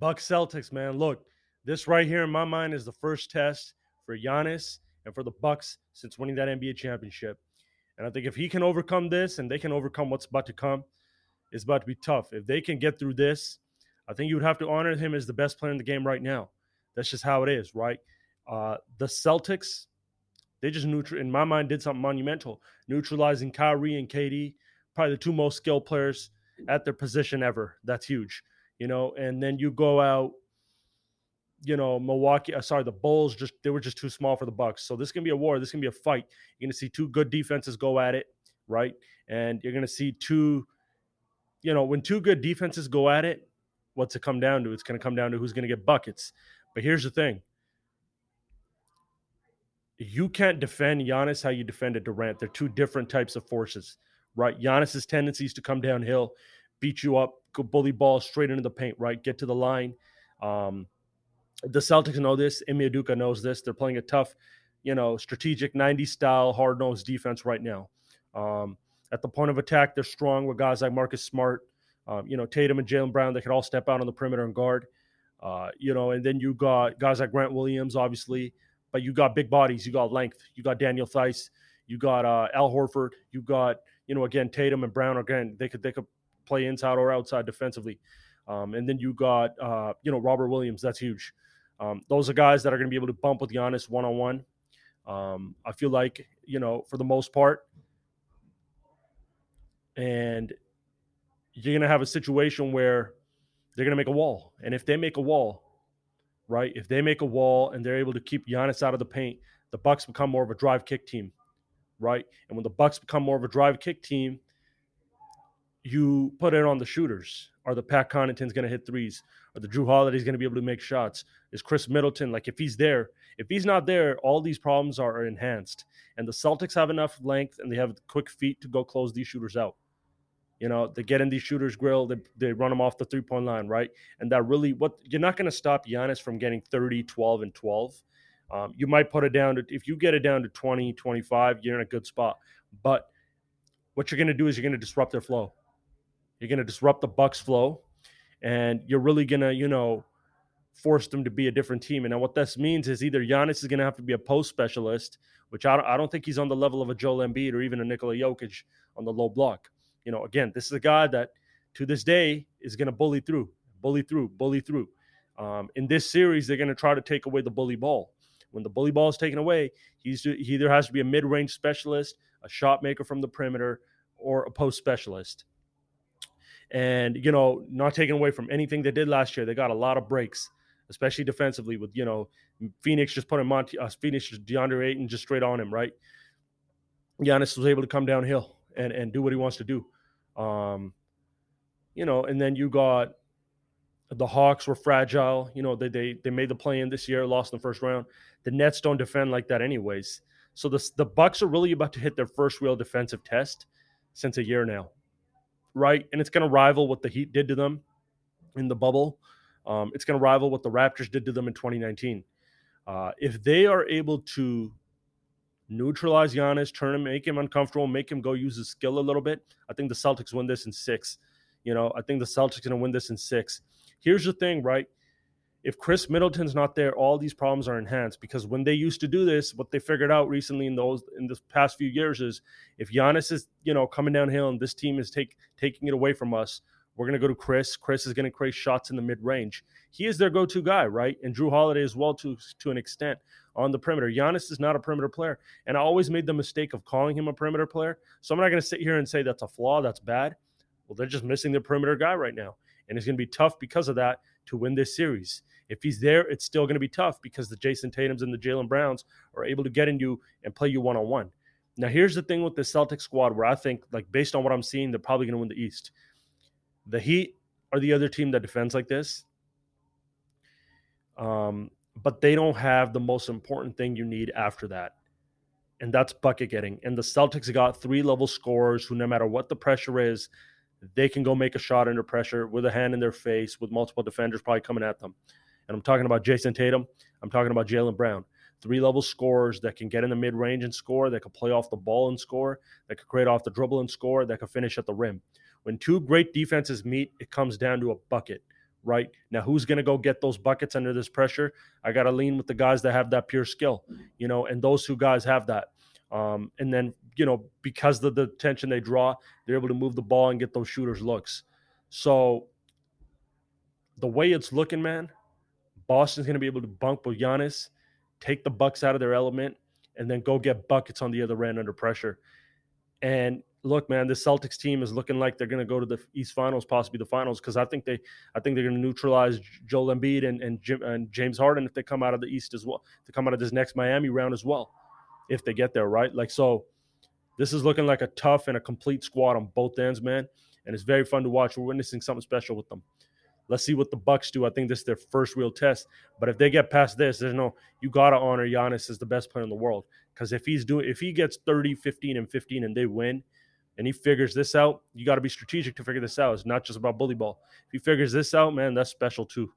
Buck Celtics, man. Look, this right here in my mind is the first test for Giannis and for the Bucks since winning that NBA championship. And I think if he can overcome this and they can overcome what's about to come, it's about to be tough. If they can get through this, I think you would have to honor him as the best player in the game right now. That's just how it is, right? Uh, the Celtics, they just neutral in my mind did something monumental, neutralizing Kyrie and KD, probably the two most skilled players at their position ever. That's huge, you know. And then you go out, you know, Milwaukee. Uh, sorry, the Bulls just they were just too small for the Bucks. So this can be a war. This can be a fight. You're gonna see two good defenses go at it, right? And you're gonna see two, you know, when two good defenses go at it, what's it come down to? It's gonna come down to who's gonna get buckets. But here's the thing you can't defend Giannis how you defended Durant. They're two different types of forces, right? Giannis's tendencies to come downhill, beat you up, bully ball straight into the paint, right? Get to the line. Um, the Celtics know this. Ime Udoka knows this. They're playing a tough, you know, strategic 90 style, hard nosed defense right now. Um, at the point of attack, they're strong with guys like Marcus Smart, um, you know, Tatum and Jaylen Brown. They could all step out on the perimeter and guard. Uh, you know, and then you got guys like Grant Williams, obviously but you got big bodies, you got length, you got Daniel Theis, you got uh, Al Horford, you got you know again Tatum and Brown again they could they could play inside or outside defensively, um, and then you got uh, you know Robert Williams that's huge. Um, those are guys that are going to be able to bump with Giannis one on one. I feel like you know for the most part, and you're going to have a situation where they're going to make a wall, and if they make a wall, right? If they make a wall and they're able to keep Giannis out of the paint, the Bucks become more of a drive kick team, right? And when the Bucks become more of a drive kick team, you put it on the shooters. Are the Pat Connaughtons going to hit threes? Are the Jrue Holidays going to be able to make shots? Is Khris Middleton like if he's there? If he's not there, all these problems are enhanced. And the Celtics have enough length and they have quick feet to go close these shooters out. You know, they get in these shooters' grill, they, they run them off the three point line, right? And that really, what you're not going to stop Giannis from getting 30, 12, and 12. Um, you might put it down to, if you get it down to 20, 25, you're in a good spot. But what you're going to do is you're going to disrupt their flow. You're going to disrupt the Bucks' flow, and you're really going to, you know, force them to be a different team. And now what this means is either Giannis is going to have to be a post specialist, which I don't, I don't think he's on the level of a Joel Embiid or even a Nikola Jokic on the low block you know, again, this is a guy that to this day is going to bully through, bully through, bully through. Um, in this series, they're going to try to take away the bully ball. When the bully ball is taken away, he's he either has to be a mid-range specialist, a shot maker from the perimeter, or a post specialist. And you know, not taking away from anything they did last year. They got a lot of breaks, especially defensively. With you know, Phoenix just putting Monty, uh, Phoenix just DeAndre Ayton just straight on him, right? Giannis was able to come downhill and and do what he wants to do. Um, you know, and then you got the Hawks were fragile. You know, they they they made the play in this year, lost in the first round. The Nets don't defend like that, anyways. So the the Bucks are really about to hit their first real defensive test since a year now, right? And it's going to rival what the Heat did to them in the bubble. Um, it's going to rival what the Raptors did to them in 2019. Uh, if they are able to neutralize Giannis, turn him, make him uncomfortable, make him go use his skill a little bit. I think the Celtics win this in six. You know, I think the Celtics going to win this in six. Here's the thing, right? If Khris Middleton's not there, all these problems are enhanced because when they used to do this, what they figured out recently in those in the past few years is if Giannis is, you know, coming downhill and this team is take taking it away from us, we're going to go to Khris. Khris is going to create shots in the mid range. He is their go to guy, right? And Jrue Holiday as well to to an extent on the perimeter. Giannis is not a perimeter player. And I always made the mistake of calling him a perimeter player. So I'm not going to sit here and say that's a flaw, that's bad. Well, they're just missing the perimeter guy right now. And it's going to be tough because of that to win this series. If he's there, it's still going to be tough because the Jayson Tatums and the Jaylen Browns are able to get in you and play you one on one. Now, here's the thing with the Celtic squad where I think, like, based on what I'm seeing, they're probably going to win the East. The Heat are the other team that defends like this. Um, but they don't have the most important thing you need after that. And that's bucket getting. And the Celtics got three level scorers who, no matter what the pressure is, they can go make a shot under pressure with a hand in their face with multiple defenders probably coming at them. And I'm talking about Jayson Tatum. I'm talking about Jaylen Brown. Three level scorers that can get in the mid range and score, that can play off the ball and score, that can create off the dribble and score, that can finish at the rim. When two great defenses meet, it comes down to a bucket right? Now, who's going to go get those buckets under this pressure? I got to lean with the guys that have that pure skill, you know, and those who guys have that. Um, and then, you know, because of the tension they draw, they're able to move the ball and get those shooters looks. So the way it's looking, man, Boston's going to be able to bunk with Giannis, take the Bucks out of their element, and then go get buckets on the other end under pressure. And look, man, the Celtics team is looking like they're going to go to the East Finals, possibly the Finals, because I think they, I think they're going to neutralize Joel Embiid and and, Jim, and James Harden if they come out of the East as well, to come out of this next Miami round as well, if they get there, right? Like so, this is looking like a tough and a complete squad on both ends, man, and it's very fun to watch. We're witnessing something special with them. Let's see what the Bucks do. I think this is their first real test. But if they get past this, there's no you gotta honor Giannis as the best player in the world. Because if he's doing if he gets 30, 15, and 15 and they win, and he figures this out, you got to be strategic to figure this out. It's not just about bully ball. If he figures this out, man, that's special too.